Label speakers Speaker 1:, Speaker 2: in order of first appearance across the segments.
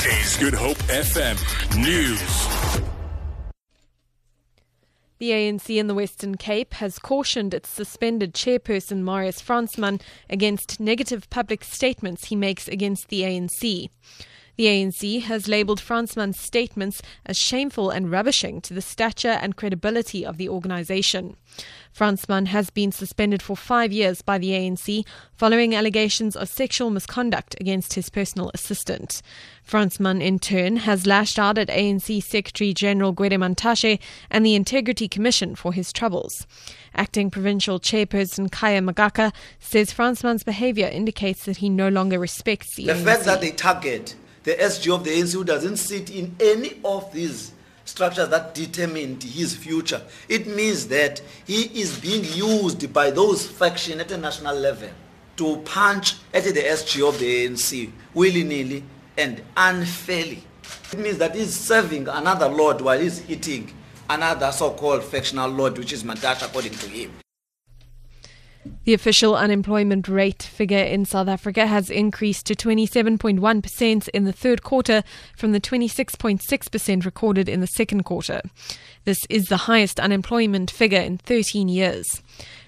Speaker 1: Good Hope FM News.
Speaker 2: The ANC in the Western Cape has cautioned its suspended chairperson Marius Fransman against negative public statements he makes against the ANC. The ANC has labelled Fransman's statements as shameful and rubbishing to the stature and credibility of the organisation. Fransman has been suspended for five years by the ANC following allegations of sexual misconduct against his personal assistant. Fransman, in turn, has lashed out at ANC Secretary General Gwede Mantashe and the Integrity Commission for his troubles. Acting Provincial Chairperson Khaya Magaxa says Fransman's behaviour indicates that he no longer respects the,
Speaker 3: the
Speaker 2: ANC.
Speaker 3: fact that they target the SG of the ANC doesn't sit in any of these structures that determined his future. It means that he is being used by those factions at a national level to punch at the SG of the ANC willy-nilly and unfairly. It means that he's serving another lord while he's eating another so-called factional lord, which is Mantashe according to him.
Speaker 2: The official unemployment rate figure in South Africa has increased to 27.1% in the third quarter from the 26.6% recorded in the second quarter. This is the highest unemployment figure in 13 years.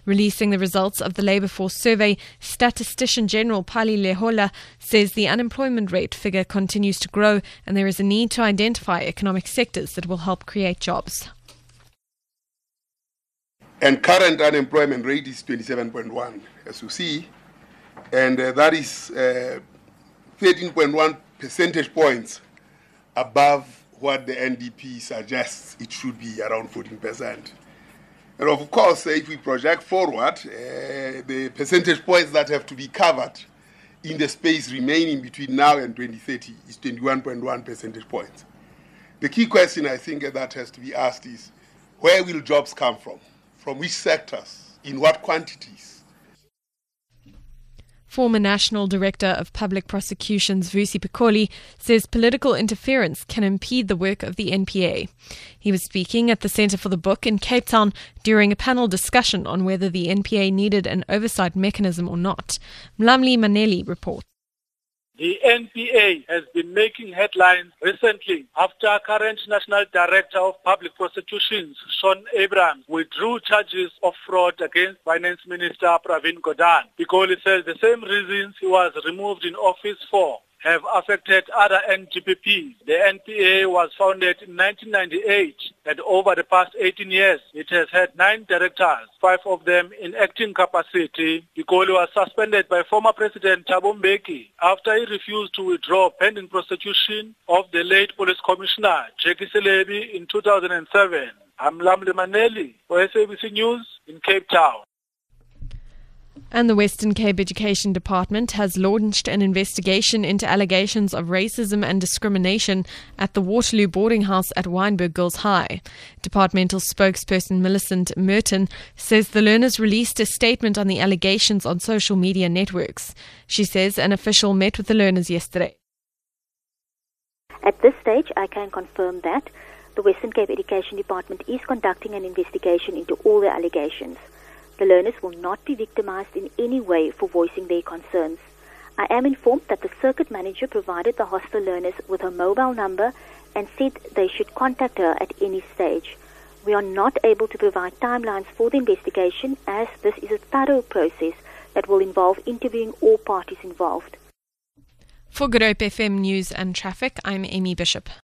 Speaker 2: Releasing the results of the Labour Force survey, Statistician General Pali Lehohla says the unemployment rate figure continues to grow and there is a need to identify economic sectors that will help create jobs
Speaker 4: and current unemployment rate is 27.1 as you see and uh, that is uh, 13.1 percentage points above what the NDP suggests it should be around 14%. And of course, if we project forward, uh, the percentage points that have to be covered in the space remaining between now and 2030 is 21.1 percentage points. The key question I think that has to be asked is where will jobs come from? From which sectors? In what quantities?
Speaker 2: Former National Director of Public Prosecutions Vusi Pikoli says political interference can impede the work of the NPA. He was speaking at the Centre for the Book in Cape Town during a panel discussion on whether the NPA needed an oversight mechanism or not. Mlamli Maneli reports.
Speaker 5: The NPA has been making headlines recently after current National Director of Public Prosecutions, Shaun Abrahams, withdrew charges of fraud against Finance Minister Pravin Gordhan. Pikoli says the same reasons he was removed in office for have affected other NDPPs. The NPA was founded in 1998 and over the past 18 years it has had nine directors, five of them in acting capacity. Pikoli was suspended by former President Thabo Mbeki after he refused to withdraw pending prosecution of the late police commissioner Jackie Selebi in 2007. I'm Mlamli Maneli for SABC News in Cape Town.
Speaker 2: And the Western Cape Education Department has launched an investigation into allegations of racism and discrimination at the Waterloo boarding house at Wynberg Girls High. Departmental spokesperson Millicent Merton says the learners released a statement on the allegations on social media networks. She says an official met with the learners yesterday.
Speaker 6: At this stage, I can confirm that the Western Cape Education Department is conducting an investigation into all the allegations. The learners will not be victimized in any way for voicing their concerns. I am informed that the circuit manager provided the hostel learners with her mobile number and said they should contact her at any stage. We are not able to provide timelines for the investigation as this is a thorough process that will involve interviewing all parties involved.
Speaker 2: For Hope FM News and Traffic, I'm Amy Bishop.